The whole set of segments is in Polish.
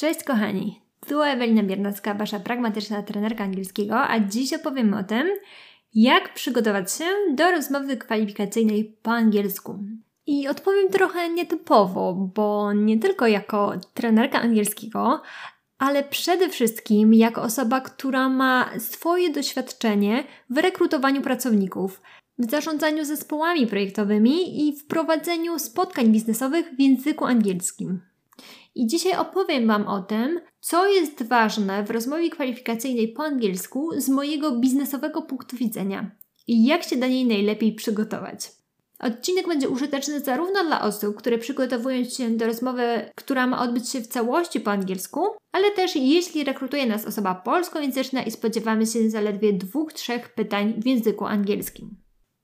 Cześć kochani, tu Ewelina Biernacka, wasza pragmatyczna trenerka angielskiego, a dziś opowiem o tym, jak przygotować się do rozmowy kwalifikacyjnej po angielsku. I odpowiem trochę nietypowo, bo nie tylko jako trenerka angielskiego, ale przede wszystkim jako osoba, która ma swoje doświadczenie w rekrutowaniu pracowników, w zarządzaniu zespołami projektowymi i w prowadzeniu spotkań biznesowych w języku angielskim. I dzisiaj opowiem Wam o tym, co jest ważne w rozmowie kwalifikacyjnej po angielsku z mojego biznesowego punktu widzenia i jak się do niej najlepiej przygotować. Odcinek będzie użyteczny zarówno dla osób, które przygotowują się do rozmowy, która ma odbyć się w całości po angielsku, ale też jeśli rekrutuje nas osoba polskojęzyczna i spodziewamy się zaledwie dwóch, trzech pytań w języku angielskim.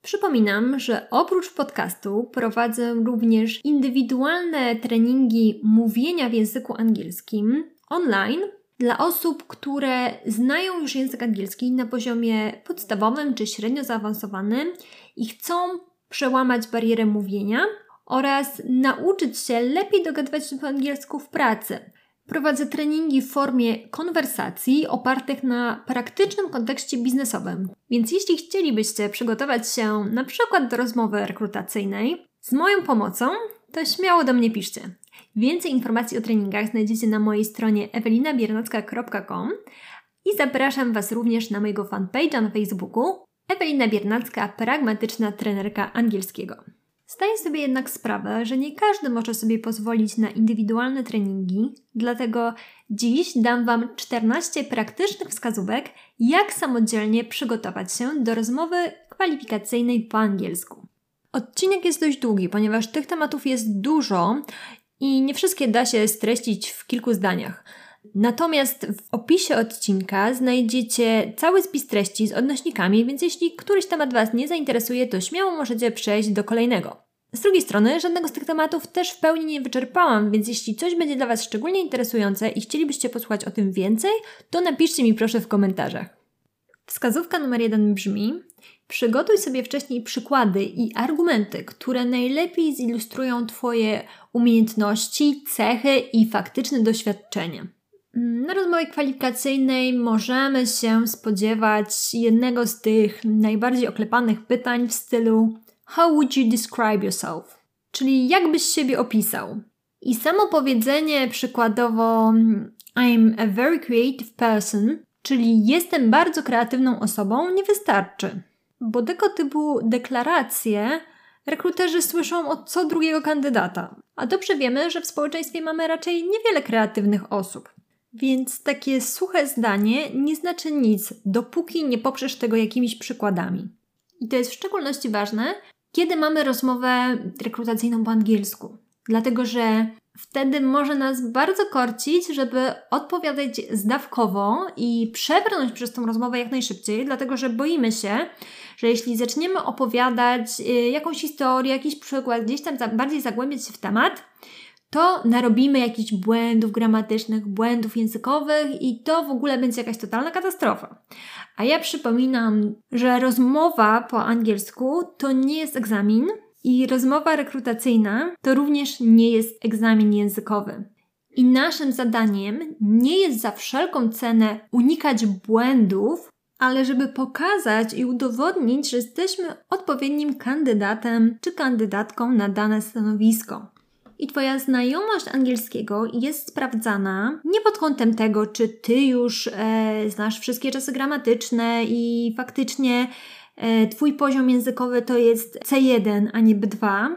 Przypominam, że oprócz podcastu prowadzę również indywidualne treningi mówienia w języku angielskim online dla osób, które znają już język angielski na poziomie podstawowym czy średnio zaawansowanym i chcą przełamać barierę mówienia oraz nauczyć się lepiej dogadywać się po angielsku w pracy. Prowadzę treningi w formie konwersacji opartych na praktycznym kontekście biznesowym. Więc jeśli chcielibyście przygotować się na przykład do rozmowy rekrutacyjnej z moją pomocą, to śmiało do mnie piszcie. Więcej informacji o treningach znajdziecie na mojej stronie ewelinabiernacka.com i zapraszam Was również na mojego fanpage'a na Facebooku Ewelina Biernacka, pragmatyczna trenerka angielskiego. Zdaję sobie jednak sprawę, że nie każdy może sobie pozwolić na indywidualne treningi, dlatego dziś dam Wam 14 praktycznych wskazówek, jak samodzielnie przygotować się do rozmowy kwalifikacyjnej po angielsku. Odcinek jest dość długi, ponieważ tych tematów jest dużo i nie wszystkie da się streścić w kilku zdaniach. Natomiast w opisie odcinka znajdziecie cały spis treści z odnośnikami, więc jeśli któryś temat Was nie zainteresuje, to śmiało możecie przejść do kolejnego. Z drugiej strony, żadnego z tych tematów też w pełni nie wyczerpałam, więc jeśli coś będzie dla Was szczególnie interesujące i chcielibyście posłuchać o tym więcej, to napiszcie mi proszę w komentarzach. Wskazówka numer jeden brzmi: Przygotuj sobie wcześniej przykłady i argumenty, które najlepiej zilustrują Twoje umiejętności, cechy i faktyczne doświadczenie. Na rozmowie kwalifikacyjnej możemy się spodziewać jednego z tych najbardziej oklepanych pytań w stylu How would you describe yourself? Czyli jak byś siebie opisał? I samo powiedzenie przykładowo I'm a very creative person, czyli jestem bardzo kreatywną osobą, nie wystarczy. Bo tego typu deklaracje rekruterzy słyszą od co drugiego kandydata. A dobrze wiemy, że w społeczeństwie mamy raczej niewiele kreatywnych osób. Więc takie suche zdanie nie znaczy nic, dopóki nie poprzesz tego jakimiś przykładami. I to jest w szczególności ważne, kiedy mamy rozmowę rekrutacyjną po angielsku. Dlatego, że wtedy może nas bardzo korcić, żeby odpowiadać zdawkowo i przebrnąć przez tą rozmowę jak najszybciej, dlatego że boimy się, że jeśli zaczniemy opowiadać y, jakąś historię, jakiś przykład, gdzieś tam bardziej zagłębiać się w temat, to narobimy jakichś błędów gramatycznych, błędów językowych i to w ogóle będzie jakaś totalna katastrofa. A ja przypominam, że rozmowa po angielsku to nie jest egzamin i rozmowa rekrutacyjna to również nie jest egzamin językowy. I naszym zadaniem nie jest za wszelką cenę unikać błędów, ale żeby pokazać i udowodnić, że jesteśmy odpowiednim kandydatem czy kandydatką na dane stanowisko i Twoja znajomość angielskiego jest sprawdzana nie pod kątem tego, czy Ty już e, znasz wszystkie czasy gramatyczne i faktycznie e, Twój poziom językowy to jest C1, a nie B2,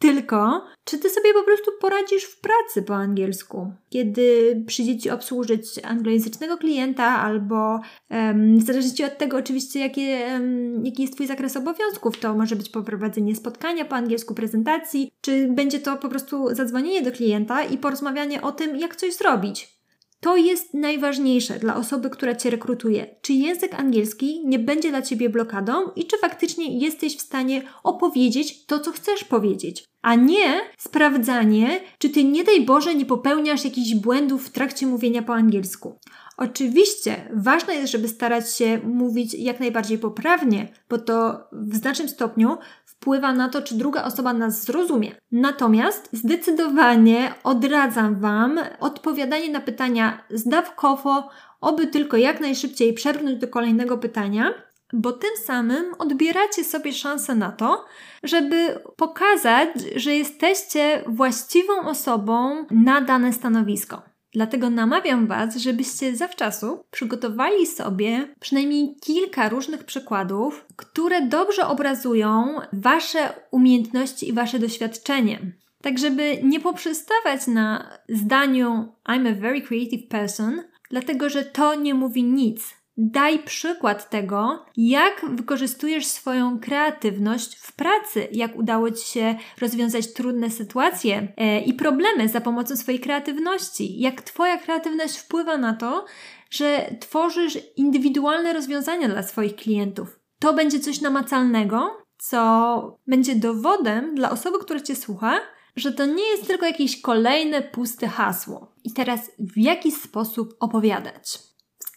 tylko, czy ty sobie po prostu poradzisz w pracy po angielsku, kiedy przyjdzie ci obsłużyć anglojęzycznego klienta, albo um, zależy ci od tego oczywiście, jakie, um, jaki jest twój zakres obowiązków. To może być poprowadzenie spotkania po angielsku, prezentacji, czy będzie to po prostu zadzwonienie do klienta i porozmawianie o tym, jak coś zrobić. To jest najważniejsze dla osoby, która Cię rekrutuje. Czy język angielski nie będzie dla Ciebie blokadą i czy faktycznie jesteś w stanie opowiedzieć to, co chcesz powiedzieć. a nie sprawdzanie, czy ty nie daj Boże nie popełniasz jakichś błędów w trakcie mówienia po angielsku. Oczywiście ważne jest, żeby starać się mówić jak najbardziej poprawnie, bo to w znacznym stopniu wpływa na to, czy druga osoba nas zrozumie. Natomiast zdecydowanie odradzam Wam odpowiadanie na pytania zdawkowo, oby tylko jak najszybciej przebrnąć do kolejnego pytania, bo tym samym odbieracie sobie szansę na to, żeby pokazać, że jesteście właściwą osobą na dane stanowisko. Dlatego namawiam Was, żebyście zawczasu przygotowali sobie przynajmniej kilka różnych przykładów, które dobrze obrazują Wasze umiejętności i Wasze doświadczenie. Tak, żeby nie poprzestawać na zdaniu I'm a very creative person, dlatego że to nie mówi nic. Daj przykład tego, jak wykorzystujesz swoją kreatywność w pracy, jak udało Ci się rozwiązać trudne sytuacje e, i problemy za pomocą swojej kreatywności, jak Twoja kreatywność wpływa na to, że tworzysz indywidualne rozwiązania dla swoich klientów. To będzie coś namacalnego, co będzie dowodem dla osoby, która Cię słucha, że to nie jest tylko jakieś kolejne puste hasło. I teraz w jaki sposób opowiadać?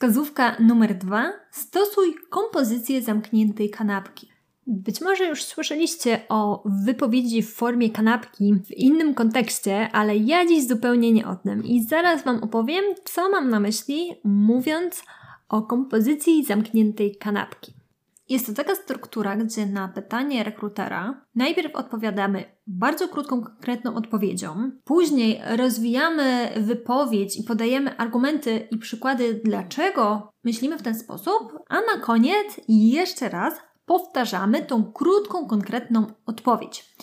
Wskazówka numer dwa. Stosuj kompozycję zamkniętej kanapki. Być może już słyszeliście o wypowiedzi w formie kanapki w innym kontekście, ale ja dziś zupełnie nie o tym i zaraz Wam opowiem, co mam na myśli, mówiąc o kompozycji zamkniętej kanapki. Jest to taka struktura, gdzie na pytanie rekrutera najpierw odpowiadamy bardzo krótką, konkretną odpowiedzią, później rozwijamy wypowiedź i podajemy argumenty i przykłady, dlaczego myślimy w ten sposób, a na koniec jeszcze raz powtarzamy tą krótką, konkretną odpowiedź.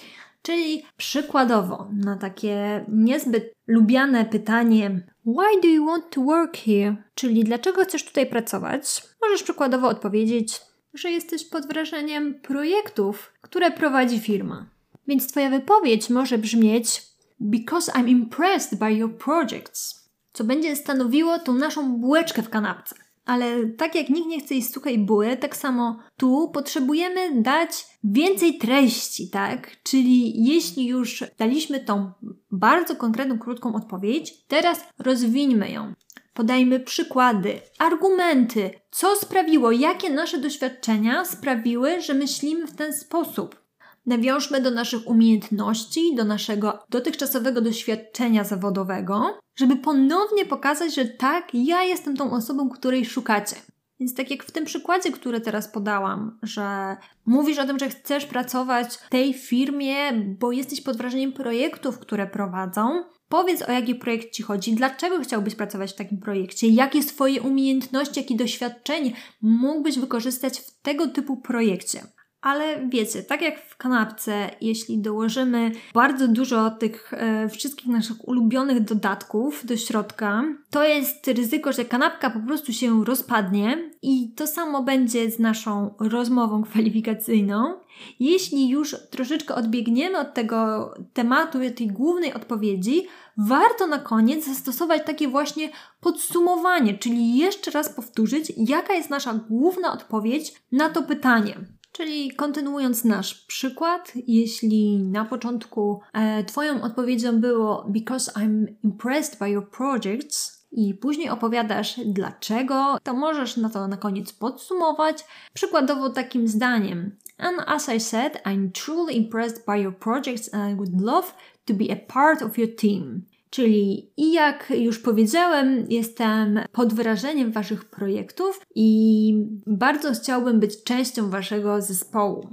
Czyli przykładowo na takie niezbyt lubiane pytanie Why do you want to work here? Czyli dlaczego chcesz tutaj pracować? Możesz przykładowo odpowiedzieć że jesteś pod wrażeniem projektów, które prowadzi firma. Więc Twoja wypowiedź może brzmieć Because I'm impressed by your projects, co będzie stanowiło tą naszą bułeczkę w kanapce. Ale tak jak nikt nie chce jeść suchej buły, tak samo tu potrzebujemy dać więcej treści, tak? Czyli jeśli już daliśmy tą bardzo konkretną, krótką odpowiedź, teraz rozwińmy ją. Podajmy przykłady, argumenty, co sprawiło, jakie nasze doświadczenia sprawiły, że myślimy w ten sposób. Nawiążmy do naszych umiejętności, do naszego dotychczasowego doświadczenia zawodowego, żeby ponownie pokazać, że tak, ja jestem tą osobą, której szukacie. Więc tak jak w tym przykładzie, który teraz podałam, że mówisz o tym, że chcesz pracować w tej firmie, bo jesteś pod wrażeniem projektów, które prowadzą, Powiedz o jaki projekt Ci chodzi, dlaczego chciałbyś pracować w takim projekcie, jakie swoje umiejętności, jakie doświadczenie mógłbyś wykorzystać w tego typu projekcie. Ale wiecie, tak jak w kanapce, jeśli dołożymy bardzo dużo tych e, wszystkich naszych ulubionych dodatków do środka, to jest ryzyko, że kanapka po prostu się rozpadnie i to samo będzie z naszą rozmową kwalifikacyjną. Jeśli już troszeczkę odbiegniemy od tego tematu, tej głównej odpowiedzi, warto na koniec zastosować takie właśnie podsumowanie, czyli jeszcze raz powtórzyć, jaka jest nasza główna odpowiedź na to pytanie. Czyli kontynuując nasz przykład, jeśli na początku e, Twoją odpowiedzią było Because I'm impressed by your projects, i później opowiadasz dlaczego, to możesz na to na koniec podsumować przykładowo takim zdaniem. And as I said, I'm truly impressed by your projects and I would love to be a part of your team. Czyli i jak już powiedziałem, jestem pod wrażeniem Waszych projektów i bardzo chciałbym być częścią Waszego zespołu.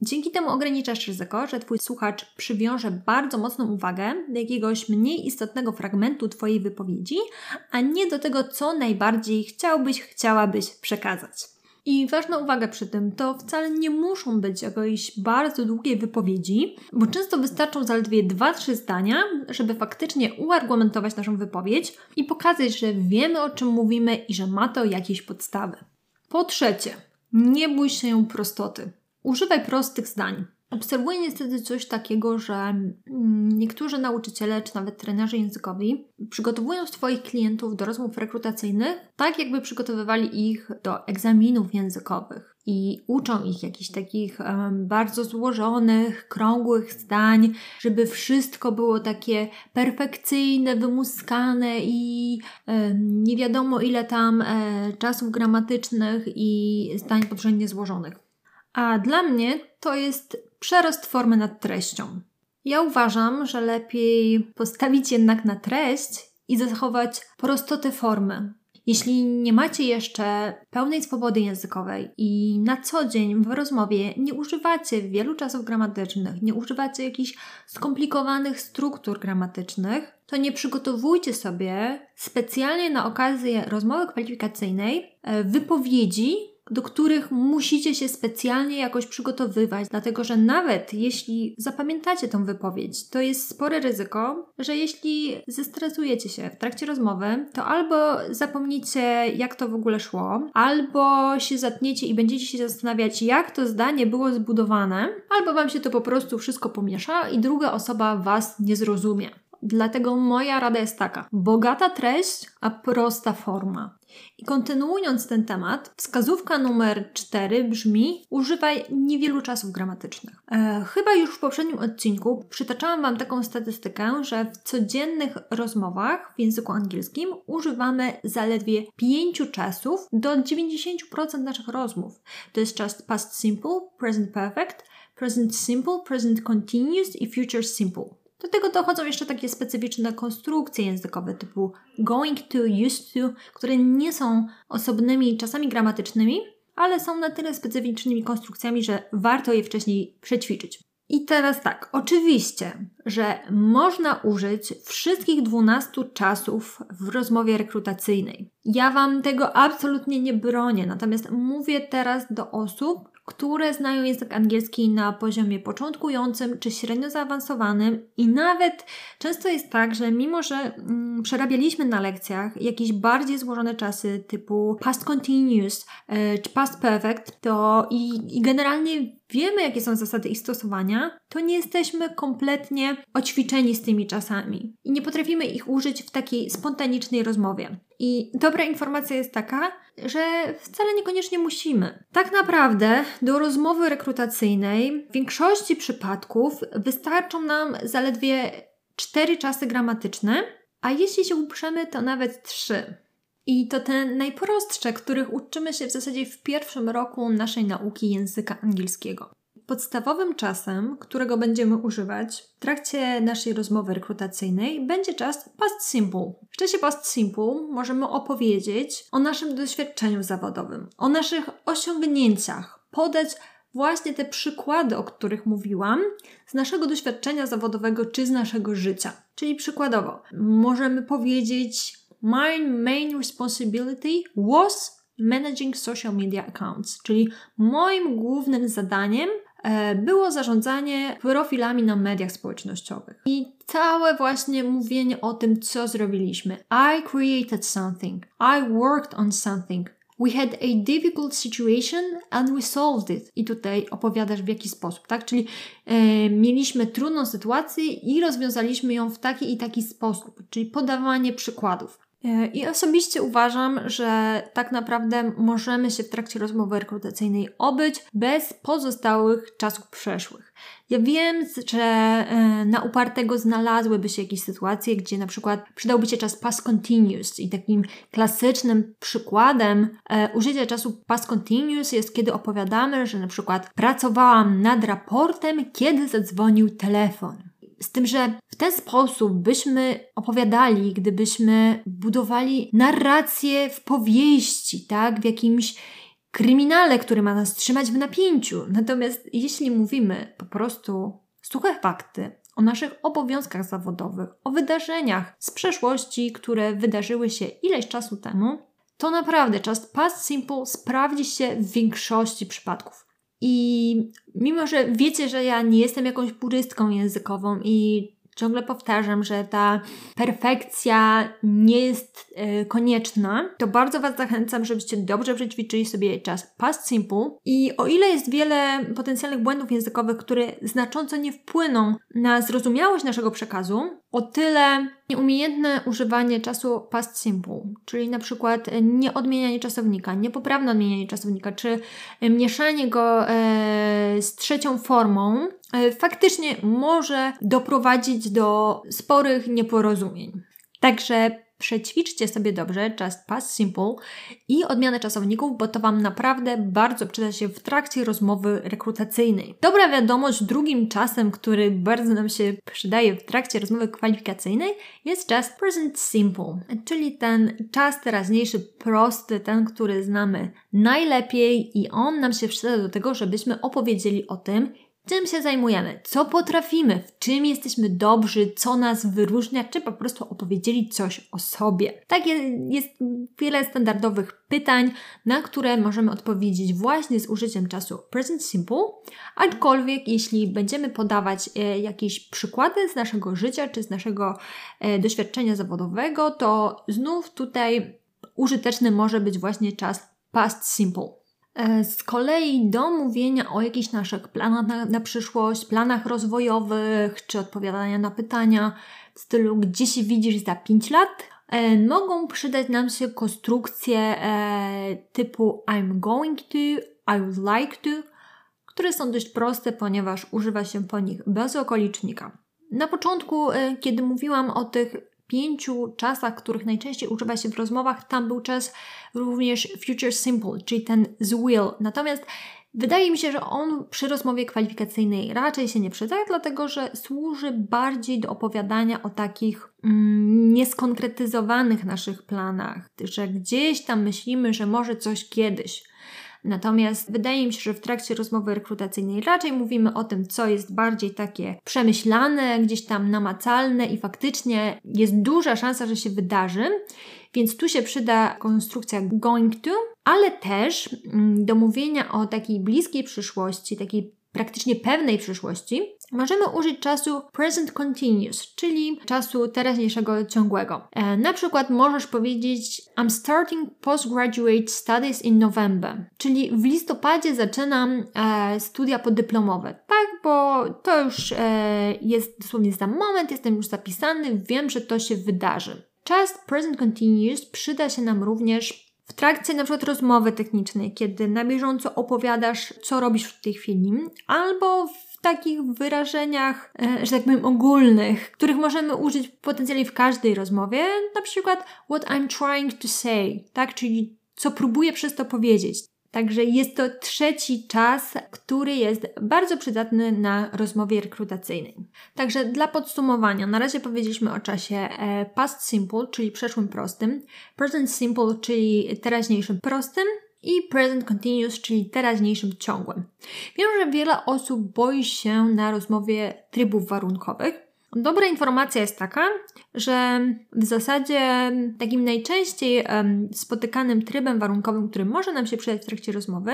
Dzięki temu ograniczasz ryzyko, że Twój słuchacz przywiąże bardzo mocną uwagę do jakiegoś mniej istotnego fragmentu Twojej wypowiedzi, a nie do tego, co najbardziej chciałbyś, chciałabyś przekazać. I ważna uwaga przy tym, to wcale nie muszą być jakieś bardzo długie wypowiedzi, bo często wystarczą zaledwie 2-3 zdania, żeby faktycznie uargumentować naszą wypowiedź i pokazać, że wiemy o czym mówimy i że ma to jakieś podstawy. Po trzecie, nie bój się prostoty. Używaj prostych zdań. Obserwuję niestety coś takiego, że mm, niektórzy nauczyciele czy nawet trenerzy językowi przygotowują swoich klientów do rozmów rekrutacyjnych tak, jakby przygotowywali ich do egzaminów językowych. i uczą ich jakichś takich um, bardzo złożonych, krągłych zdań, żeby wszystko było takie perfekcyjne, wymuskane i um, nie wiadomo ile tam um, czasów gramatycznych i zdań podrzędnie złożonych. A dla mnie to jest przerost formy nad treścią. Ja uważam, że lepiej postawić jednak na treść i zachować prostotę formy. Jeśli nie macie jeszcze pełnej swobody językowej i na co dzień w rozmowie nie używacie wielu czasów gramatycznych, nie używacie jakichś skomplikowanych struktur gramatycznych, to nie przygotowujcie sobie specjalnie na okazję rozmowy kwalifikacyjnej e, wypowiedzi, do których musicie się specjalnie jakoś przygotowywać, dlatego że nawet jeśli zapamiętacie tą wypowiedź, to jest spore ryzyko, że jeśli zestresujecie się w trakcie rozmowy, to albo zapomnicie, jak to w ogóle szło, albo się zatniecie i będziecie się zastanawiać, jak to zdanie było zbudowane, albo wam się to po prostu wszystko pomiesza i druga osoba was nie zrozumie. Dlatego moja rada jest taka: bogata treść, a prosta forma. I kontynuując ten temat, wskazówka numer 4 brzmi: używaj niewielu czasów gramatycznych. E, chyba już w poprzednim odcinku przytaczałam Wam taką statystykę, że w codziennych rozmowach w języku angielskim używamy zaledwie 5 czasów do 90% naszych rozmów. To jest czas past simple, present perfect, present simple, present continuous i future simple. Do tego dochodzą jeszcze takie specyficzne konstrukcje językowe typu going to, used to, które nie są osobnymi czasami gramatycznymi, ale są na tyle specyficznymi konstrukcjami, że warto je wcześniej przećwiczyć. I teraz tak, oczywiście, że można użyć wszystkich 12 czasów w rozmowie rekrutacyjnej. Ja Wam tego absolutnie nie bronię, natomiast mówię teraz do osób, które znają język angielski na poziomie początkującym czy średnio zaawansowanym. I nawet często jest tak, że mimo, że mm, przerabialiśmy na lekcjach jakieś bardziej złożone czasy typu past continuous e, czy past perfect, to i, i generalnie wiemy, jakie są zasady ich stosowania, to nie jesteśmy kompletnie oćwiczeni z tymi czasami i nie potrafimy ich użyć w takiej spontanicznej rozmowie. I dobra informacja jest taka, że wcale niekoniecznie musimy. Tak naprawdę do rozmowy rekrutacyjnej w większości przypadków wystarczą nam zaledwie cztery czasy gramatyczne, a jeśli się uprzemy, to nawet trzy. I to te najprostsze, których uczymy się w zasadzie w pierwszym roku naszej nauki języka angielskiego. Podstawowym czasem, którego będziemy używać w trakcie naszej rozmowy rekrutacyjnej, będzie czas past simple. W czasie past simple możemy opowiedzieć o naszym doświadczeniu zawodowym, o naszych osiągnięciach, podać właśnie te przykłady, o których mówiłam, z naszego doświadczenia zawodowego czy z naszego życia. Czyli przykładowo, możemy powiedzieć: My main responsibility was managing social media accounts, czyli moim głównym zadaniem E, było zarządzanie profilami na mediach społecznościowych. I całe właśnie mówienie o tym, co zrobiliśmy. I created something. I worked on something. We had a difficult situation and we solved it. I tutaj opowiadasz w jaki sposób, tak? Czyli e, mieliśmy trudną sytuację i rozwiązaliśmy ją w taki i taki sposób, czyli podawanie przykładów. E, I osobiście uważam, że tak naprawdę możemy się w trakcie rozmowy rekrutacyjnej obyć bez pozostałych czasów przeszłych. Ja wiem, że e, na upartego znalazłyby się jakieś sytuacje, gdzie na przykład przydałby się czas past continuous i takim klasycznym przykładem e, użycia czasu past continuous jest, kiedy opowiadamy, że na przykład pracowałam nad raportem, kiedy zadzwonił telefon. Z tym, że ten sposób byśmy opowiadali, gdybyśmy budowali narrację w powieści, tak, w jakimś kryminale, który ma nas trzymać w napięciu. Natomiast jeśli mówimy po prostu suche fakty o naszych obowiązkach zawodowych, o wydarzeniach z przeszłości, które wydarzyły się ileś czasu temu, to naprawdę czas past simple sprawdzi się w większości przypadków. I mimo, że wiecie, że ja nie jestem jakąś purystką językową i ciągle powtarzam, że ta perfekcja nie jest e, konieczna, to bardzo Was zachęcam, żebyście dobrze przećwiczyli sobie czas past simple i o ile jest wiele potencjalnych błędów językowych, które znacząco nie wpłyną na zrozumiałość naszego przekazu, o tyle nieumiejętne używanie czasu past simple, czyli na przykład nieodmienianie czasownika, niepoprawne odmienianie czasownika, czy mieszanie go e, z trzecią formą, faktycznie może doprowadzić do sporych nieporozumień. Także przećwiczcie sobie dobrze Just Past Simple i odmianę czasowników, bo to Wam naprawdę bardzo przyda się w trakcie rozmowy rekrutacyjnej. Dobra wiadomość, drugim czasem, który bardzo nam się przydaje w trakcie rozmowy kwalifikacyjnej jest Just Present Simple, czyli ten czas teraźniejszy prosty, ten, który znamy najlepiej i on nam się przyda do tego, żebyśmy opowiedzieli o tym, czym się zajmujemy, co potrafimy, w czym jesteśmy dobrzy, co nas wyróżnia, czy po prostu opowiedzieli coś o sobie. Takie jest wiele standardowych pytań, na które możemy odpowiedzieć właśnie z użyciem czasu present simple, aczkolwiek jeśli będziemy podawać e, jakieś przykłady z naszego życia czy z naszego e, doświadczenia zawodowego, to znów tutaj użyteczny może być właśnie czas past simple. E, z kolei do mówienia o jakichś naszych planach na, na, przyszłość, planach rozwojowych, czy odpowiadania na pytania w stylu gdzie się widzisz za 5 lat, e, mogą przydać nam się konstrukcje e, typu I'm going to, I would like to, które są dość proste, ponieważ używa się po nich bez okolicznika. Na początku, e, kiedy mówiłam o tych pięciu czasach, których najczęściej używa się w rozmowach, tam był czas również future simple, czyli ten z will. Natomiast Wydaje mi się, że on przy rozmowie kwalifikacyjnej raczej się nie przyda, dlatego że służy bardziej do opowiadania o takich mm, nieskonkretyzowanych naszych planach, że gdzieś tam myślimy, że może coś kiedyś. Natomiast wydaje mi się, że w trakcie rozmowy rekrutacyjnej raczej mówimy o tym, co jest bardziej takie przemyślane, gdzieś tam namacalne i faktycznie jest duża szansa, że się wydarzy. Więc tu się przyda konstrukcja going to, ale też mm, do mówienia o takiej bliskiej przyszłości, takiej praktycznie pewnej przyszłości, możemy użyć czasu present continuous, czyli czasu teraźniejszego ciągłego. E, na przykład możesz powiedzieć I'm starting postgraduate studies in November, czyli w listopadzie zaczynam e, studia podyplomowe. Tak, bo to już e, jest dosłownie za moment, jestem już zapisany, wiem, że to się wydarzy. Czas present continuous przyda się nam również w trakcie na przykład rozmowy technicznej, kiedy na bieżąco opowiadasz, co robisz w tej chwili, albo takich wyrażeniach, e, że tak powiem, ogólnych, których możemy użyć potencjalnie w każdej rozmowie, na przykład what I'm trying to say, tak, czyli co próbuję przez to powiedzieć. Także jest to trzeci czas, który jest bardzo przydatny na rozmowie rekrutacyjnej. Także dla podsumowania, na razie powiedzieliśmy o czasie e, past simple, czyli przeszłym prostym, present simple, czyli teraźniejszym prostym i present continuous, czyli teraźniejszym ciągłym. Wiem, że wiele osób boi się na rozmowie trybów warunkowych, Dobra informacja jest taka, że w zasadzie takim najczęściej spotykanym trybem warunkowym, który może nam się przydać w trakcie rozmowy,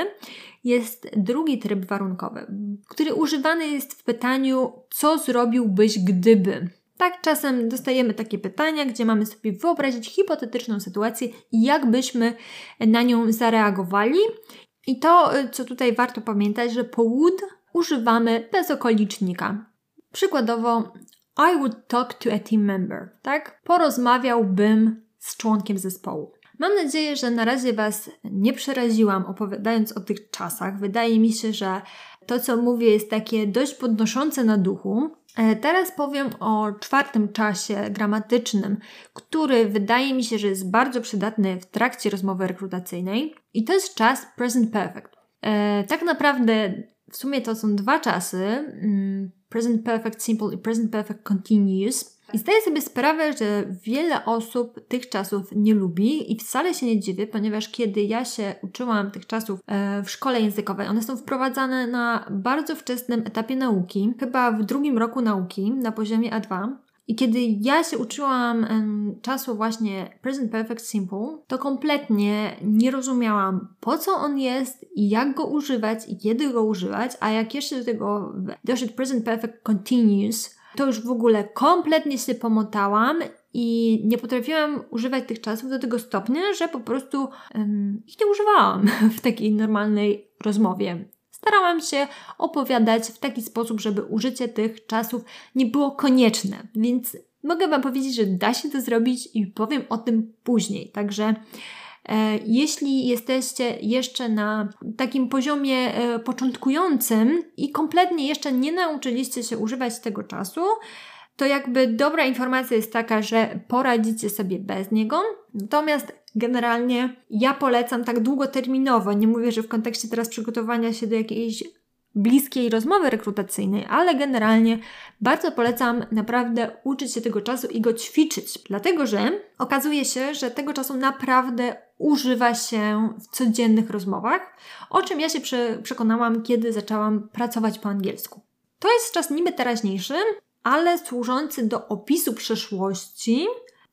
jest drugi tryb warunkowy, który używany jest w pytaniu, co zrobiłbyś gdyby. Tak, czasem dostajemy takie pytania, gdzie mamy sobie wyobrazić hipotetyczną sytuację i jak byśmy na nią zareagowali. I to, co tutaj warto pamiętać, że po would używamy bez okolicznika. Przykładowo, I would talk to a team member, tak? Porozmawiałbym z członkiem zespołu. Mam nadzieję, że na razie Was nie przeraziłam opowiadając o tych czasach. Wydaje mi się, że to, co mówię, jest takie dość podnoszące na duchu. E, teraz powiem o czwartym czasie gramatycznym, który wydaje mi się, że jest bardzo przydatny w trakcie rozmowy rekrutacyjnej, i to jest czas present perfect. E, tak naprawdę w sumie to są dwa czasy. Mm, present perfect simple i present perfect continuous. I zdaję sobie sprawę, że wiele osób tych czasów nie lubi i wcale się nie dziwię, ponieważ kiedy ja się uczyłam tych czasów e, w szkole językowej, one są wprowadzane na bardzo wczesnym etapie nauki, chyba w drugim roku nauki na poziomie A2. I kiedy ja się uczyłam czasu właśnie Present Perfect Simple, to kompletnie nie rozumiałam, po co on jest jak go używać i kiedy go używać, a jak jeszcze do tego doszedł Present Perfect Continuous, to już w ogóle kompletnie się pomotałam i nie potrafiłam używać tych czasów do tego stopnia, że po prostu um, ich nie używałam w takiej normalnej rozmowie. Starałam się opowiadać w taki sposób, żeby użycie tych czasów nie było konieczne, więc mogę Wam powiedzieć, że da się to zrobić i powiem o tym później. Także jeśli jesteście jeszcze na takim poziomie e, początkującym i kompletnie jeszcze nie nauczyliście się używać tego czasu, to jakby dobra informacja jest taka, że poradzicie sobie bez niego. Natomiast generalnie ja polecam tak długoterminowo, nie mówię, że w kontekście teraz przygotowania się do jakiejś bliskiej rozmowy rekrutacyjnej, ale generalnie bardzo polecam naprawdę uczyć się tego czasu i go ćwiczyć, dlatego że okazuje się, że tego czasu naprawdę używa się w codziennych rozmowach, o czym ja się przekonałam, kiedy zaczęłam pracować po angielsku. To jest czas niby teraźniejszy, ale służący do opisu przeszłości,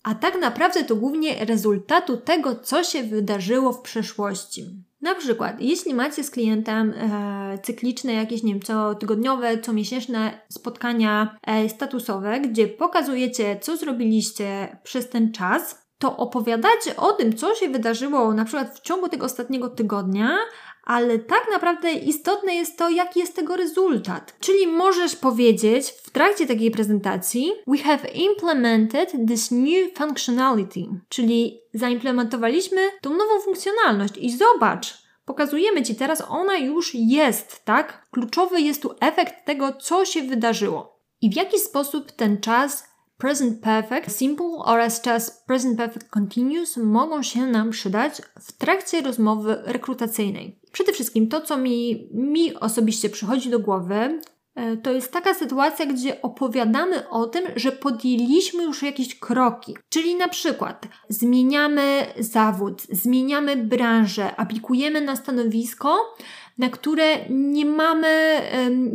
a tak naprawdę to głównie rezultatu tego, co się wydarzyło w przeszłości. Na przykład, jeśli macie z klientem e, cykliczne, jakieś, nie wiem, co tygodniowe, co miesięczne spotkania e, statusowe, gdzie pokazujecie, co zrobiliście przez ten czas, to opowiadacie o tym, co się wydarzyło na przykład w ciągu tego ostatniego tygodnia, ale tak naprawdę istotne jest to, jaki jest tego rezultat. Czyli możesz powiedzieć w trakcie takiej prezentacji: We have implemented this new functionality, czyli zaimplementowaliśmy tą nową funkcjonalność i zobacz, pokazujemy Ci teraz, ona już jest, tak? Kluczowy jest tu efekt tego, co się wydarzyło. I w jaki sposób ten czas present perfect simple oraz czas present perfect continuous mogą się nam przydać w trakcie rozmowy rekrutacyjnej. Przede wszystkim to, co mi, mi osobiście przychodzi do głowy, e, to jest taka sytuacja, gdzie opowiadamy o tym, że podjęliśmy już jakieś kroki. Czyli na przykład zmieniamy zawód, zmieniamy branżę, aplikujemy na stanowisko, na które nie mamy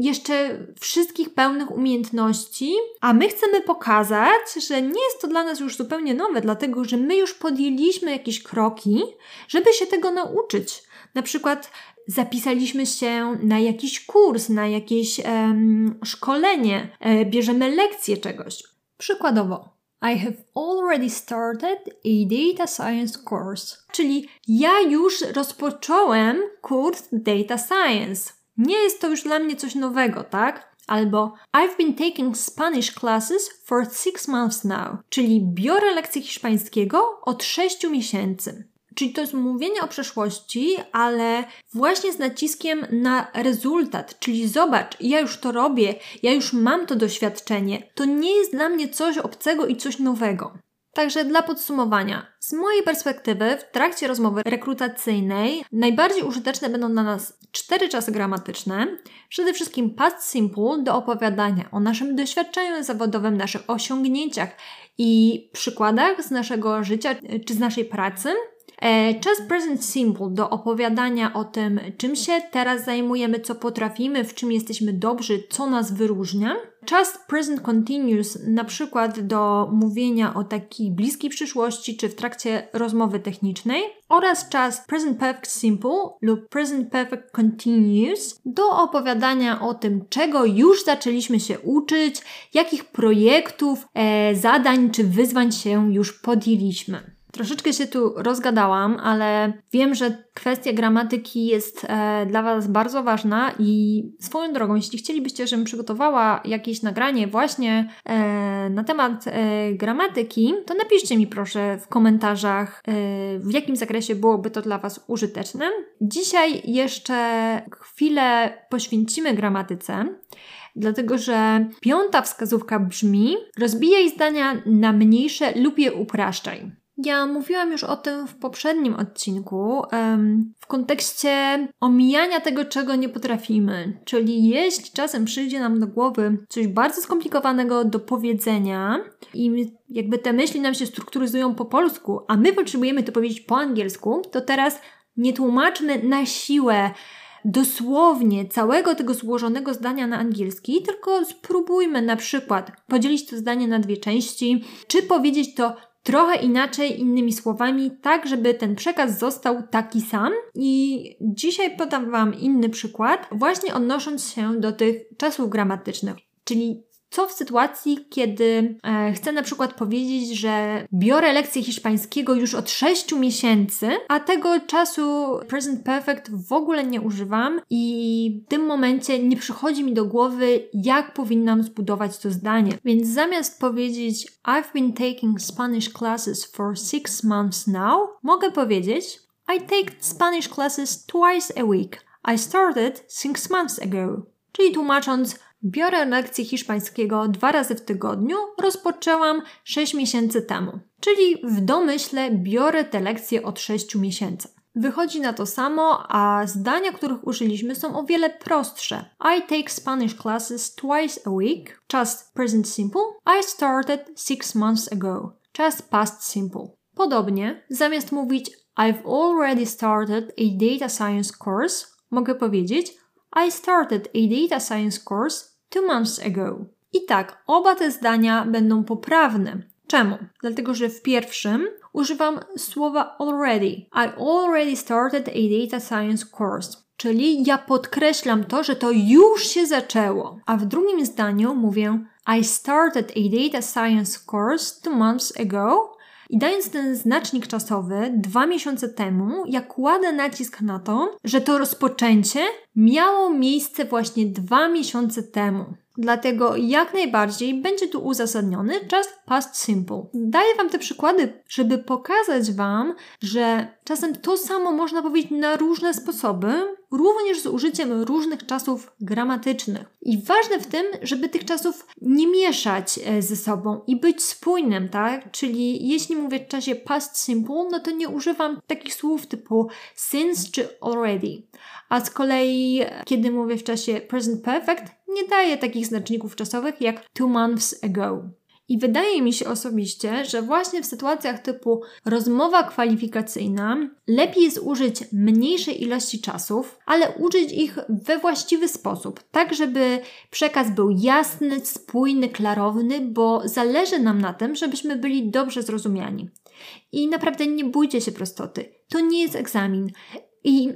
jeszcze wszystkich pełnych umiejętności, a my chcemy pokazać, że nie jest to dla nas już zupełnie nowe, dlatego że my już podjęliśmy jakieś kroki, żeby się tego nauczyć. Na przykład zapisaliśmy się na jakiś kurs, na jakieś um, szkolenie, e, bierzemy lekcję czegoś. Przykładowo, I have already started a data science course. Czyli ja już rozpocząłem kurs data science. Nie jest to już dla mnie coś nowego, tak? Albo I've been taking Spanish classes for six months now. Czyli biorę lekcje hiszpańskiego od 6 miesięcy. Czyli to jest mówienie o przeszłości, ale właśnie z naciskiem na rezultat. Czyli zobacz, ja już to robię, ja już mam to doświadczenie. To nie jest dla mnie coś obcego i coś nowego. Także dla podsumowania, z mojej perspektywy, w trakcie rozmowy rekrutacyjnej najbardziej użyteczne będą dla nas cztery czasy gramatyczne. Przede wszystkim past simple do opowiadania o naszym doświadczeniu zawodowym, naszych osiągnięciach i przykładach z naszego życia czy z naszej pracy. E, czas present simple do opowiadania o tym, czym się teraz zajmujemy, co potrafimy, w czym jesteśmy dobrzy, co nas wyróżnia. Czas present continuous na przykład do mówienia o takiej bliskiej przyszłości czy w trakcie rozmowy technicznej oraz czas present perfect simple lub present perfect continuous do opowiadania o tym, czego już zaczęliśmy się uczyć, jakich projektów, e, zadań czy wyzwań się już podjęliśmy. Troszeczkę się tu rozgadałam, ale wiem, że kwestia gramatyki jest e, dla Was bardzo ważna i swoją drogą, jeśli chcielibyście, żebym przygotowała jakieś nagranie właśnie e, na temat e, gramatyki, to napiszcie mi proszę w komentarzach, e, w jakim zakresie byłoby to dla Was użyteczne. Dzisiaj jeszcze chwilę poświęcimy gramatyce. Dlatego, że piąta wskazówka brzmi: rozbijaj zdania na mniejsze lub je upraszczaj. Ja mówiłam już o tym w poprzednim odcinku, w kontekście omijania tego, czego nie potrafimy. Czyli jeśli czasem przyjdzie nam do głowy coś bardzo skomplikowanego do powiedzenia i jakby te myśli nam się strukturyzują po polsku, a my potrzebujemy to powiedzieć po angielsku, to teraz nie tłumaczmy na siłę dosłownie całego tego złożonego zdania na angielski, tylko spróbujmy na przykład podzielić to zdanie na dwie części, czy powiedzieć to trochę inaczej, innymi słowami, tak żeby ten przekaz został taki sam. I dzisiaj podam Wam inny przykład, właśnie odnosząc się do tych czasów gramatycznych. Czyli co w sytuacji, kiedy e, chcę na przykład powiedzieć, że biorę lekcję hiszpańskiego już od 6 miesięcy, a tego czasu present perfect w ogóle nie używam i w tym momencie nie przychodzi mi do głowy, jak powinnam zbudować to zdanie. Więc zamiast powiedzieć I've been taking Spanish classes for six months now, mogę powiedzieć I take Spanish classes twice a week. I started six months ago. Czyli tłumacząc, biorę lekcję hiszpańskiego dwa razy w tygodniu, rozpoczęłam 6 miesięcy temu. Czyli w domyśle biorę te lekcje od 6 miesięcy. Wychodzi na to samo, a zdania, których użyliśmy, są o wiele prostsze. I take Spanish classes twice a week. Czas present simple. I started six months ago. Czas past simple. Podobnie, zamiast mówić I've already started a data science course, mogę powiedzieć I started a data science course two months ago. I tak, oba te zdania będą poprawne. Czemu? Dlatego, że w pierwszym używam słowa already. I already started a data science course. Czyli ja podkreślam to, że to już się zaczęło. A w drugim zdaniu mówię I started a data science course two months ago i dając ten znacznik czasowy dwa miesiące temu, ja kładę nacisk na to, że to rozpoczęcie miało miejsce właśnie dwa miesiące temu. Dlatego jak najbardziej będzie tu uzasadniony czas past simple. Daję Wam te przykłady, żeby pokazać Wam, że czasem to samo można powiedzieć na różne sposoby, również z użyciem różnych czasów gramatycznych. I ważne w tym, żeby tych czasów nie mieszać e, ze sobą i być spójnym, tak? Czyli jeśli mówię w czasie past simple, no to nie używam takich słów typu since czy already. A z kolei, kiedy mówię w czasie present perfect, nie daję takich znaczników czasowych jak two months ago. I wydaje mi się osobiście, że właśnie w sytuacjach typu rozmowa kwalifikacyjna lepiej jest użyć mniejszej ilości czasów, ale użyć ich we właściwy sposób, tak żeby przekaz był jasny, spójny, klarowny, bo zależy nam na tym, żebyśmy byli dobrze zrozumiani. I naprawdę nie bójcie się prostoty. To nie jest egzamin. I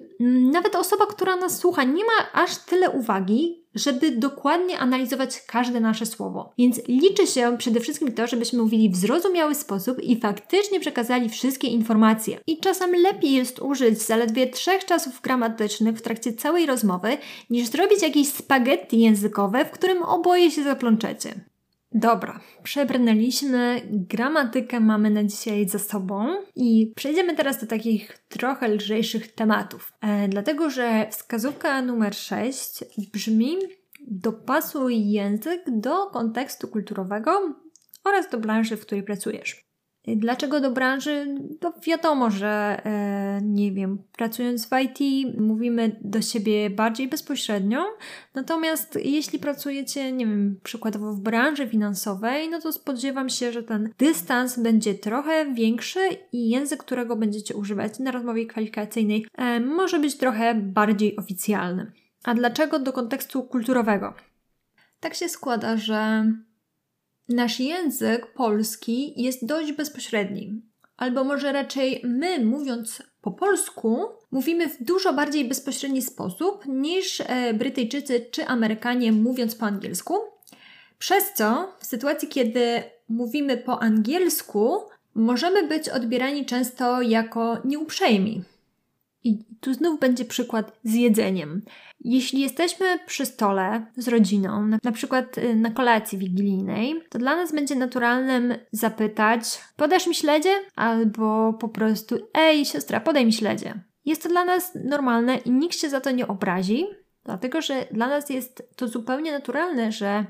nawet osoba, która nas słucha, nie ma aż tyle uwagi, żeby dokładnie analizować każde nasze słowo. Więc liczy się przede wszystkim to, żebyśmy mówili w zrozumiały sposób i faktycznie przekazali wszystkie informacje. I czasem lepiej jest użyć zaledwie trzech czasów gramatycznych w trakcie całej rozmowy, niż zrobić jakieś spaghetti językowe, w którym oboje się zaplączecie. Dobra, przebrnęliśmy, gramatykę mamy na dzisiaj za sobą i przejdziemy teraz do takich trochę lżejszych tematów. E, dlatego, że wskazówka numer 6 brzmi dopasuj język do kontekstu kulturowego oraz do branży, w której pracujesz. Dlaczego do branży? To wiadomo, że e, nie wiem, pracując w IT mówimy do siebie bardziej bezpośrednio, natomiast jeśli pracujecie, nie wiem, przykładowo w branży finansowej, no to spodziewam się, że ten dystans będzie trochę większy i język, którego będziecie używać na rozmowie kwalifikacyjnej, e, może być trochę bardziej oficjalny. A dlaczego do kontekstu kulturowego? Tak się składa, że Nasz język polski jest dość bezpośredni, albo może raczej my, mówiąc po polsku, mówimy w dużo bardziej bezpośredni sposób niż e, Brytyjczycy czy Amerykanie mówiąc po angielsku. Przez co w sytuacji, kiedy mówimy po angielsku, możemy być odbierani często jako nieuprzejmi. I tu znów będzie przykład z jedzeniem. Jeśli jesteśmy przy stole z rodziną, na przykład y, na kolacji wigilijnej, to dla nas będzie naturalnym zapytać: Podasz mi śledzie? Albo po prostu: Ej, siostra, podaj mi śledzie. Jest to dla nas normalne i nikt się za to nie obrazi, dlatego że dla nas jest to zupełnie naturalne, że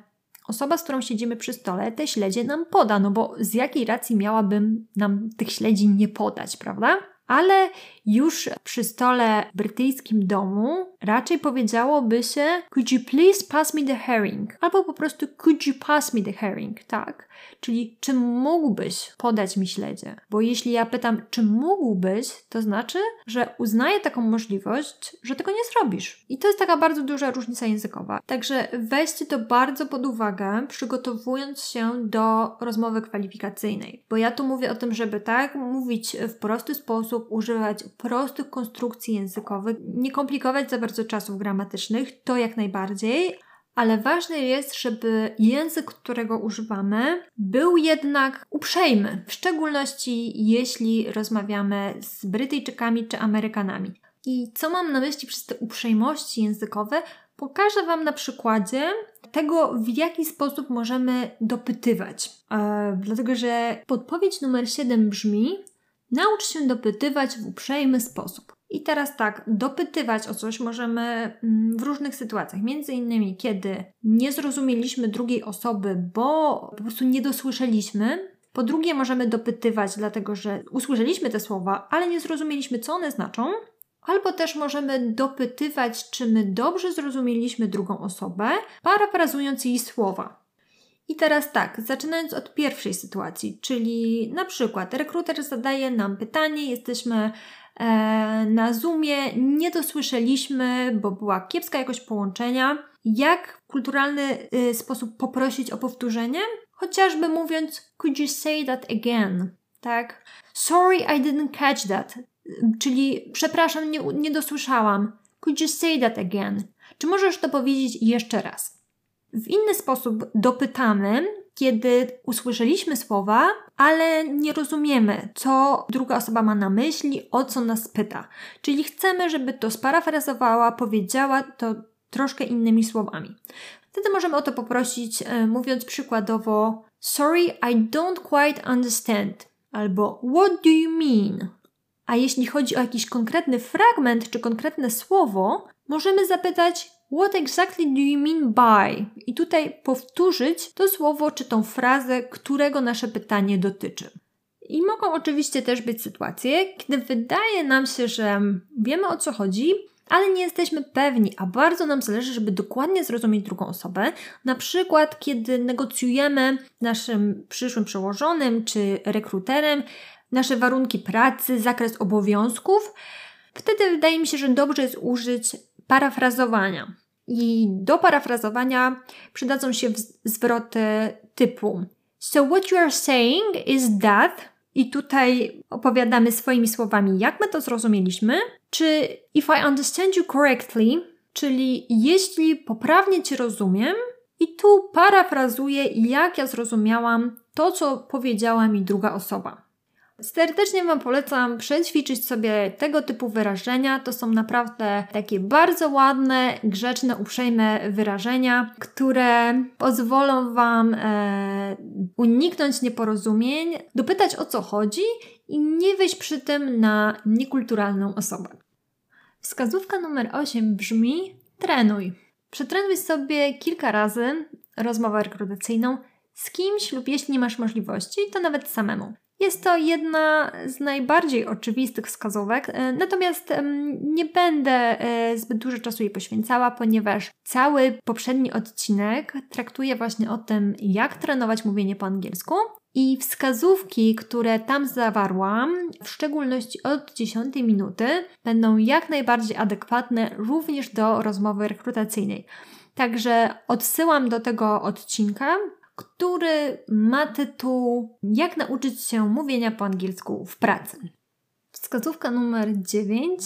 osoba, z którą siedzimy przy stole, te śledzie nam poda, no bo z jakiej racji miałabym nam tych śledzi nie podać, prawda? Ale już przy stole brytyjskim domu raczej powiedziałoby się Could you please pass me the herring? Albo po prostu Could you pass me the herring? Tak. Czyli czy mógłbyś podać mi śledzie? Bo jeśli ja pytam, czy mógłbyś, to znaczy, że uznaję taką możliwość, że tego nie zrobisz. I to jest taka bardzo duża różnica językowa. Także weźcie to bardzo pod uwagę, przygotowując się do rozmowy kwalifikacyjnej. Bo ja tu mówię o tym, żeby tak mówić w prosty sposób, używać prostych konstrukcji językowych, nie komplikować za bardzo czasów gramatycznych, to jak najbardziej, ale ważne jest, żeby język, którego używamy, był jednak uprzejmy, w szczególności jeśli rozmawiamy z Brytyjczykami czy Amerykanami. I co mam na myśli przez te uprzejmości językowe? Pokażę Wam na przykładzie tego, w jaki sposób możemy dopytywać. E, dlatego, że podpowiedź numer 7 brzmi: Naucz się dopytywać w uprzejmy sposób. I teraz tak, dopytywać o coś możemy mm, w różnych sytuacjach. Między innymi, kiedy nie zrozumieliśmy drugiej osoby, bo po prostu nie dosłyszeliśmy. Po drugie, możemy dopytywać, dlatego że usłyszeliśmy te słowa, ale nie zrozumieliśmy, co one znaczą. Albo też możemy dopytywać, czy my dobrze zrozumieliśmy drugą osobę, parafrazując jej słowa. I teraz tak, zaczynając od pierwszej sytuacji, czyli na przykład rekruter zadaje nam pytanie, jesteśmy e, na Zoomie, nie dosłyszeliśmy, bo była kiepska jakość połączenia. Jak w kulturalny y, sposób poprosić o powtórzenie? Chociażby mówiąc, could you say that again? Tak? Sorry, I didn't catch that. Czyli przepraszam, nie, nie dosłyszałam. Could you say that again? Czy możesz to powiedzieć jeszcze raz? W inny sposób dopytamy, kiedy usłyszeliśmy słowa, ale nie rozumiemy, co druga osoba ma na myśli, o co nas pyta. Czyli chcemy, żeby to sparafrazowała, powiedziała to troszkę innymi słowami. Wtedy możemy o to poprosić, e, mówiąc przykładowo: Sorry, I don't quite understand. Albo What do you mean? A jeśli chodzi o jakiś konkretny fragment czy konkretne słowo, możemy zapytać What exactly do you mean by? I tutaj powtórzyć to słowo czy tą frazę, którego nasze pytanie dotyczy. I mogą oczywiście też być sytuacje, kiedy wydaje nam się, że wiemy o co chodzi, ale nie jesteśmy pewni, a bardzo nam zależy, żeby dokładnie zrozumieć drugą osobę. Na przykład, kiedy negocjujemy naszym przyszłym przełożonym czy rekruterem nasze warunki pracy, zakres obowiązków, wtedy wydaje mi się, że dobrze jest użyć parafrazowania. I do parafrazowania przydadzą się zwroty typu So what you are saying is that i tutaj opowiadamy swoimi słowami, jak my to zrozumieliśmy, czy if I understand you correctly, czyli jeśli poprawnie Cię rozumiem, i tu parafrazuję, jak ja zrozumiałam to, co powiedziała mi druga osoba. Serdecznie Wam polecam przećwiczyć sobie tego typu wyrażenia. To są naprawdę takie bardzo ładne, grzeczne, uprzejme wyrażenia, które pozwolą Wam e, uniknąć nieporozumień, dopytać o co chodzi i nie wyjść przy tym na niekulturalną osobę. Wskazówka numer 8 brzmi: trenuj. Przetrenuj sobie kilka razy rozmowę rekrutacyjną z kimś lub jeśli nie masz możliwości, to nawet samemu. Jest to jedna z najbardziej oczywistych wskazówek, e, natomiast nie będę e, zbyt dużo czasu jej poświęcała, ponieważ cały poprzedni odcinek traktuje właśnie o tym, jak trenować mówienie po angielsku. I wskazówki, które tam zawarłam, w szczególności od 10 minuty, będą jak najbardziej adekwatne również do rozmowy rekrutacyjnej. Także odsyłam do tego odcinka, który ma tytuł Jak nauczyć się mówienia po angielsku w pracy. Wskazówka numer 9,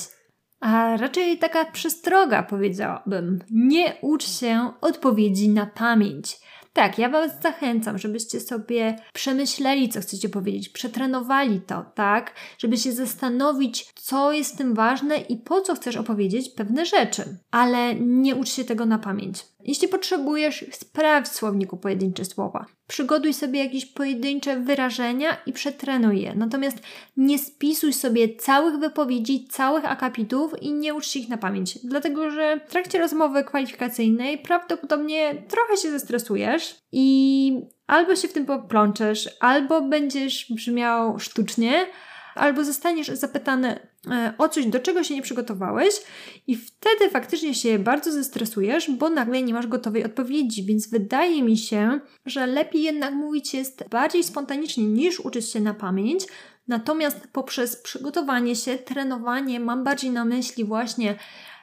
a raczej taka przestroga powiedziałabym. Nie ucz się odpowiedzi na pamięć. Tak, ja Was zachęcam, żebyście sobie przemyśleli, co chcecie powiedzieć, przetrenowali to, tak, żeby się zastanowić, co jest tym ważne i po co chcesz opowiedzieć pewne rzeczy. Ale nie ucz się tego na pamięć. Jeśli potrzebujesz, sprawdź w słowniku pojedyncze słowa. Przygotuj sobie jakieś pojedyncze wyrażenia i przetrenuj je. Natomiast nie spisuj sobie całych wypowiedzi, całych akapitów i nie ucz ich na pamięć. Dlatego, że w trakcie rozmowy kwalifikacyjnej prawdopodobnie trochę się zestresujesz i albo się w tym poplączesz, albo będziesz brzmiał sztucznie, albo zostaniesz zapytany o coś, do czego się nie przygotowałeś, i wtedy faktycznie się bardzo zestresujesz, bo nagle nie masz gotowej odpowiedzi. Więc wydaje mi się, że lepiej jednak mówić jest bardziej spontanicznie niż uczyć się na pamięć. Natomiast poprzez przygotowanie się, trenowanie, mam bardziej na myśli właśnie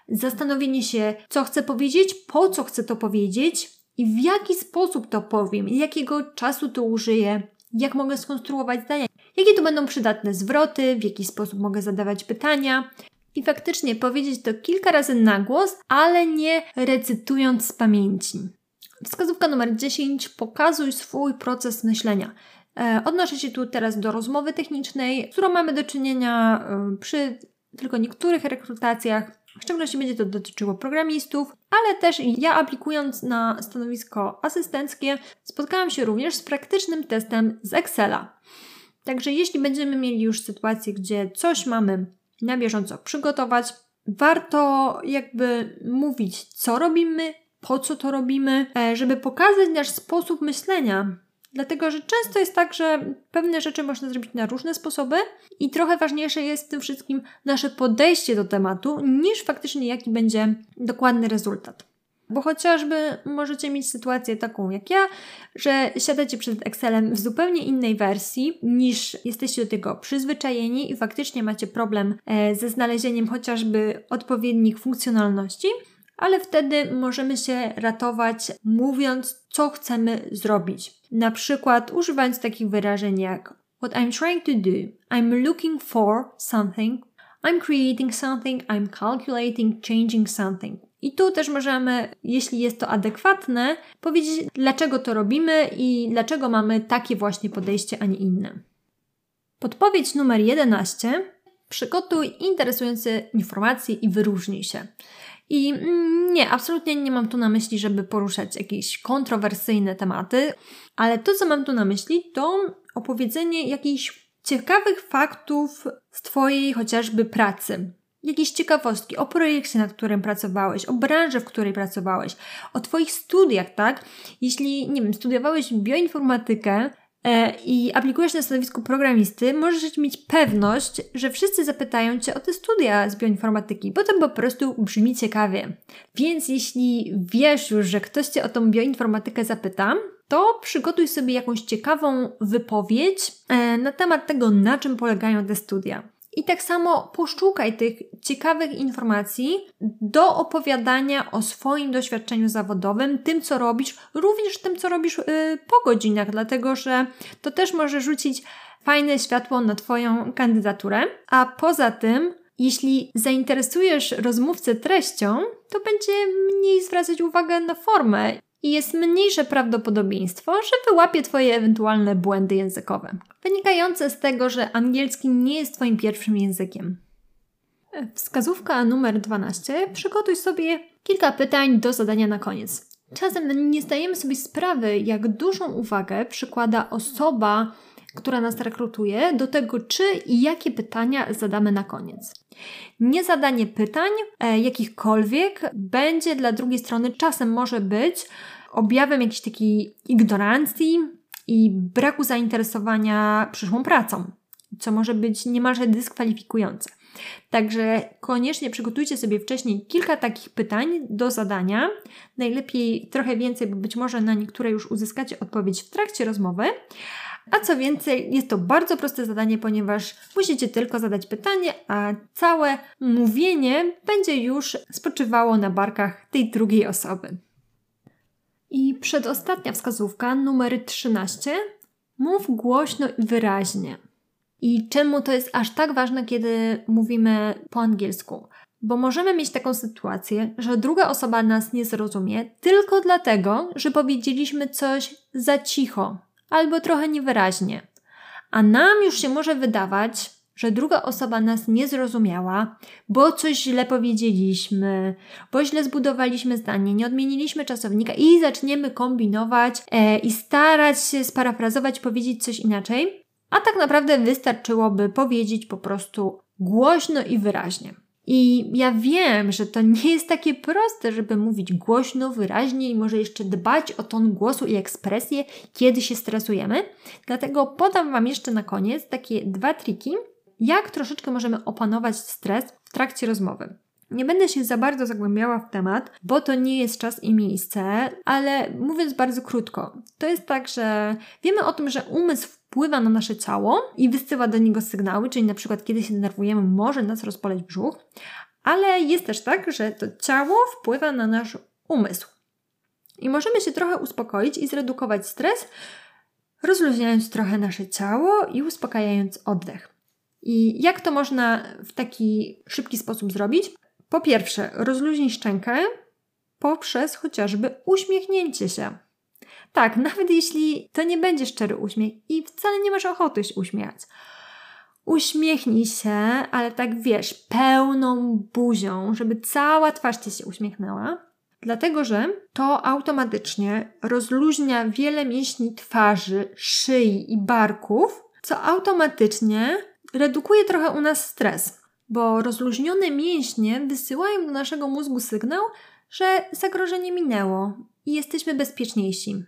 zastanowienie się, co chcę powiedzieć, po co chcę to powiedzieć i w jaki sposób to powiem, jakiego czasu to użyję, jak mogę skonstruować zdania, jakie tu będą przydatne zwroty, w jaki sposób mogę zadawać pytania. i faktycznie powiedzieć to kilka razy na głos, ale nie recytując z pamięci. Wskazówka numer 10. Pokazuj swój proces myślenia. E, odnoszę się tu teraz do rozmowy technicznej, z którą mamy do czynienia e, przy tylko niektórych rekrutacjach. W szczególności będzie to dotyczyło programistów, ale też ja aplikując na stanowisko asystenckie spotkałam się również z praktycznym testem z Excela. Także jeśli będziemy mieli już sytuację, gdzie coś mamy na bieżąco przygotować, warto jakby mówić, co robimy, po co to robimy, e, żeby pokazać nasz sposób myślenia. Dlatego, że często jest tak, że pewne rzeczy można zrobić na różne sposoby i trochę ważniejsze jest w tym wszystkim nasze podejście do tematu, niż faktycznie jaki będzie dokładny rezultat. Bo chociażby możecie mieć sytuację taką jak ja, że siadacie przed Excelem w zupełnie innej wersji niż jesteście do tego przyzwyczajeni i faktycznie macie problem e, ze znalezieniem chociażby odpowiednich funkcjonalności, ale wtedy możemy się ratować mówiąc, co chcemy zrobić. Na przykład używając takich wyrażeń jak What I'm trying to do, I'm looking for something, I'm creating something, I'm calculating, changing something. I tu też możemy, jeśli jest to adekwatne, powiedzieć, dlaczego to robimy i dlaczego mamy takie właśnie podejście, a nie inne. Podpowiedź numer 11. Przygotuj interesujące informacje i wyróżnij się. I mm, nie, absolutnie nie mam tu na myśli, żeby poruszać jakieś kontrowersyjne tematy, ale to, co mam tu na myśli, to opowiedzenie jakichś ciekawych faktów z Twojej chociażby pracy. Jakieś ciekawostki o projekcie, na którym pracowałeś, o branży, w której pracowałeś, o Twoich studiach, tak? Jeśli, nie wiem, studiowałeś bioinformatykę, E, i aplikujesz na stanowisku programisty, możesz mieć pewność, że wszyscy zapytają Cię o te studia z bioinformatyki, bo to po prostu brzmi ciekawie. Więc jeśli wiesz już, że ktoś Cię o tą bioinformatykę zapyta, to przygotuj sobie jakąś ciekawą wypowiedź e, na temat tego, na czym polegają te studia. I tak samo poszukaj tych ciekawych informacji do opowiadania o swoim doświadczeniu zawodowym, tym co robisz, również tym co robisz yy, po godzinach, dlatego że to też może rzucić fajne światło na Twoją kandydaturę. A poza tym, jeśli zainteresujesz rozmówcę treścią, to będzie mniej zwracać uwagę na formę i jest mniejsze prawdopodobieństwo, że wyłapie Twoje ewentualne błędy językowe, wynikające z tego, że angielski nie jest Twoim pierwszym językiem. Wskazówka numer 12. Przygotuj sobie kilka pytań do zadania na koniec. Czasem nie zdajemy sobie sprawy, jak dużą uwagę przykłada osoba, która nas rekrutuje, do tego, czy i jakie pytania zadamy na koniec. Niezadanie pytań, e, jakichkolwiek, będzie dla drugiej strony czasem może być objawem jakiejś takiej ignorancji i braku zainteresowania przyszłą pracą, co może być niemalże dyskwalifikujące. Także koniecznie przygotujcie sobie wcześniej kilka takich pytań do zadania. Najlepiej trochę więcej, bo być może na niektóre już uzyskacie odpowiedź w trakcie rozmowy. A co więcej, jest to bardzo proste zadanie, ponieważ musicie tylko zadać pytanie, a całe mówienie będzie już spoczywało na barkach tej drugiej osoby. I przedostatnia wskazówka, numer 13. Mów głośno i wyraźnie. I czemu to jest aż tak ważne, kiedy mówimy po angielsku? Bo możemy mieć taką sytuację, że druga osoba nas nie zrozumie tylko dlatego, że powiedzieliśmy coś za cicho albo trochę niewyraźnie. A nam już się może wydawać, że druga osoba nas nie zrozumiała, bo coś źle powiedzieliśmy, bo źle zbudowaliśmy zdanie, nie odmieniliśmy czasownika i zaczniemy kombinować e, i starać się sparafrazować, powiedzieć coś inaczej. A tak naprawdę wystarczyłoby powiedzieć po prostu głośno i wyraźnie. I ja wiem, że to nie jest takie proste, żeby mówić głośno, wyraźnie i może jeszcze dbać o ton głosu i ekspresję, kiedy się stresujemy. Dlatego podam Wam jeszcze na koniec takie dwa triki, jak troszeczkę możemy opanować stres w trakcie rozmowy. Nie będę się za bardzo zagłębiała w temat, bo to nie jest czas i miejsce, ale mówiąc bardzo krótko, to jest tak, że wiemy o tym, że umysł wpływa na nasze ciało i wysyła do niego sygnały, czyli na przykład kiedy się denerwujemy, może nas rozpalać brzuch, ale jest też tak, że to ciało wpływa na nasz umysł. I możemy się trochę uspokoić i zredukować stres, rozluźniając trochę nasze ciało i uspokajając oddech. I jak to można w taki szybki sposób zrobić? Po pierwsze, rozluźnij szczękę poprzez chociażby uśmiechnięcie się. Tak, nawet jeśli to nie będzie szczery uśmiech i wcale nie masz ochoty się uśmiechać. Uśmiechnij się, ale tak wiesz, pełną buzią, żeby cała twarz ci się uśmiechnęła. Dlatego, że to automatycznie rozluźnia wiele mięśni twarzy, szyi i barków, co automatycznie redukuje trochę u nas stres, bo rozluźnione mięśnie wysyłają do naszego mózgu sygnał, że zagrożenie minęło i jesteśmy bezpieczniejsi.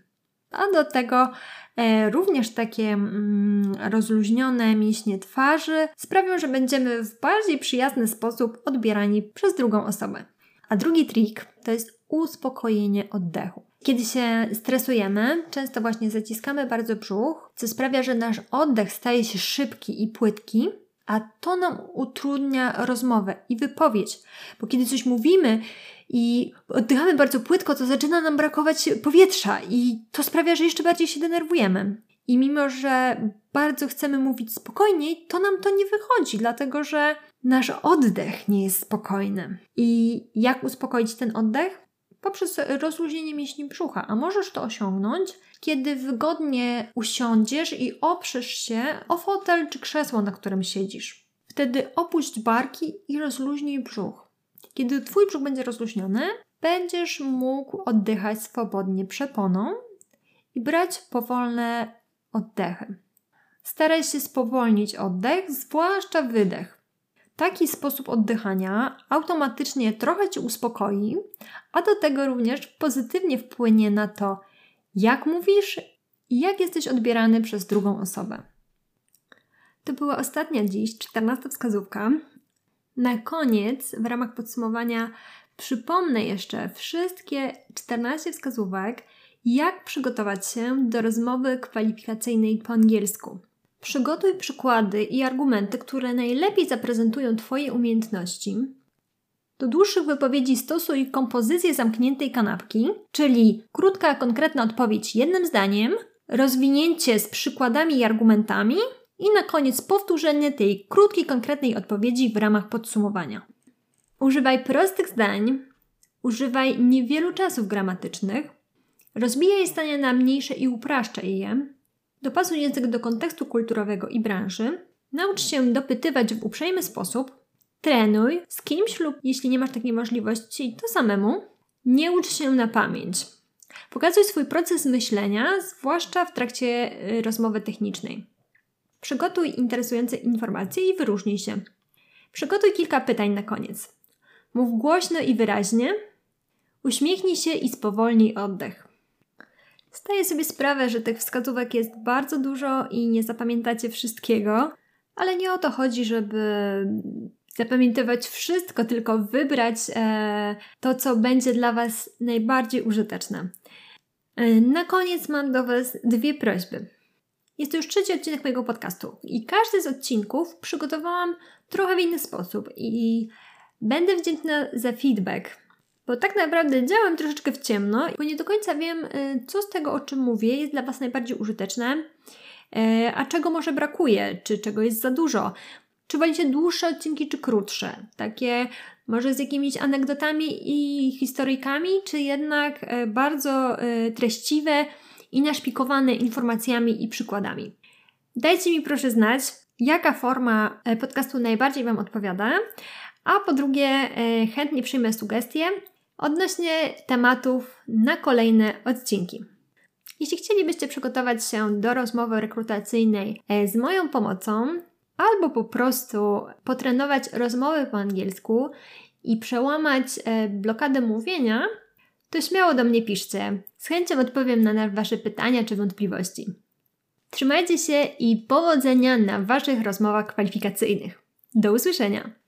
A do tego e, również takie mm, rozluźnione mięśnie twarzy sprawią, że będziemy w bardziej przyjazny sposób odbierani przez drugą osobę. A drugi trik to jest uspokojenie oddechu. Kiedy się stresujemy, często właśnie zaciskamy bardzo brzuch, co sprawia, że nasz oddech staje się szybki i płytki, a to nam utrudnia rozmowę i wypowiedź. Bo kiedy coś mówimy i oddychamy bardzo płytko, to zaczyna nam brakować powietrza i to sprawia, że jeszcze bardziej się denerwujemy. I mimo, że bardzo chcemy mówić spokojniej, to nam to nie wychodzi, dlatego że nasz oddech nie jest spokojny. I jak uspokoić ten oddech? Poprzez rozluźnienie mięśni brzucha. A możesz to osiągnąć, kiedy wygodnie usiądziesz i oprzesz się o fotel czy krzesło, na którym siedzisz. Wtedy opuść barki i rozluźnij brzuch. Kiedy Twój brzuch będzie rozluźniony, będziesz mógł oddychać swobodnie przeponą i brać powolne oddechy. Staraj się spowolnić oddech, zwłaszcza wydech. Taki sposób oddychania automatycznie trochę Cię uspokoi, a do tego również pozytywnie wpłynie na to, jak mówisz i jak jesteś odbierany przez drugą osobę. To była ostatnia dziś, czternasta wskazówka. Na koniec, w ramach podsumowania, przypomnę jeszcze wszystkie 14 wskazówek, jak przygotować się do rozmowy kwalifikacyjnej po angielsku. Przygotuj przykłady i argumenty, które najlepiej zaprezentują Twoje umiejętności. Do dłuższych wypowiedzi stosuj kompozycję zamkniętej kanapki, czyli krótka, konkretna odpowiedź jednym zdaniem, rozwinięcie z przykładami i argumentami i na koniec powtórzenie tej krótkiej, konkretnej odpowiedzi w ramach podsumowania. Używaj prostych zdań, używaj niewielu czasów gramatycznych, rozbijaj zdania na mniejsze i upraszczaj je, dopasuj język do kontekstu kulturowego i branży, naucz się dopytywać w uprzejmy sposób, trenuj z kimś lub jeśli nie masz takiej możliwości, to samemu, nie ucz się na pamięć. Pokazuj swój proces myślenia, zwłaszcza w trakcie y, rozmowy technicznej. Przygotuj interesujące informacje i wyróżnij się. Przygotuj kilka pytań na koniec. Mów głośno i wyraźnie. Uśmiechnij się i spowolnij oddech. Zdaję sobie sprawę, że tych wskazówek jest bardzo dużo i nie zapamiętacie wszystkiego, ale nie o to chodzi, żeby zapamiętywać wszystko, tylko wybrać e, to, co będzie dla Was najbardziej użyteczne. E, na koniec mam do Was dwie prośby. Jest to już trzeci odcinek mojego podcastu i każdy z odcinków przygotowałam trochę w inny sposób i będę wdzięczna za feedback, bo tak naprawdę działam troszeczkę w ciemno, bo nie do końca wiem, y, co z tego, o czym mówię, jest dla Was najbardziej użyteczne, y, a czego może brakuje, czy czego jest za dużo. Czy wolicie dłuższe odcinki, czy krótsze? Takie może z jakimiś anegdotami i historyjkami, czy jednak y, bardzo treściwe i naszpikowane informacjami i przykładami. Dajcie mi proszę znać, jaka forma podcastu najbardziej Wam odpowiada, a po drugie chętnie przyjmę sugestie odnośnie tematów na kolejne odcinki. Jeśli chcielibyście przygotować się do rozmowy rekrutacyjnej e, z moją pomocą, albo po prostu potrenować rozmowy po angielsku i przełamać e, blokadę mówienia, to śmiało do mnie piszcie. Z chęcią odpowiem na Wasze pytania czy wątpliwości. Trzymajcie się i powodzenia na Waszych rozmowach kwalifikacyjnych. Do usłyszenia!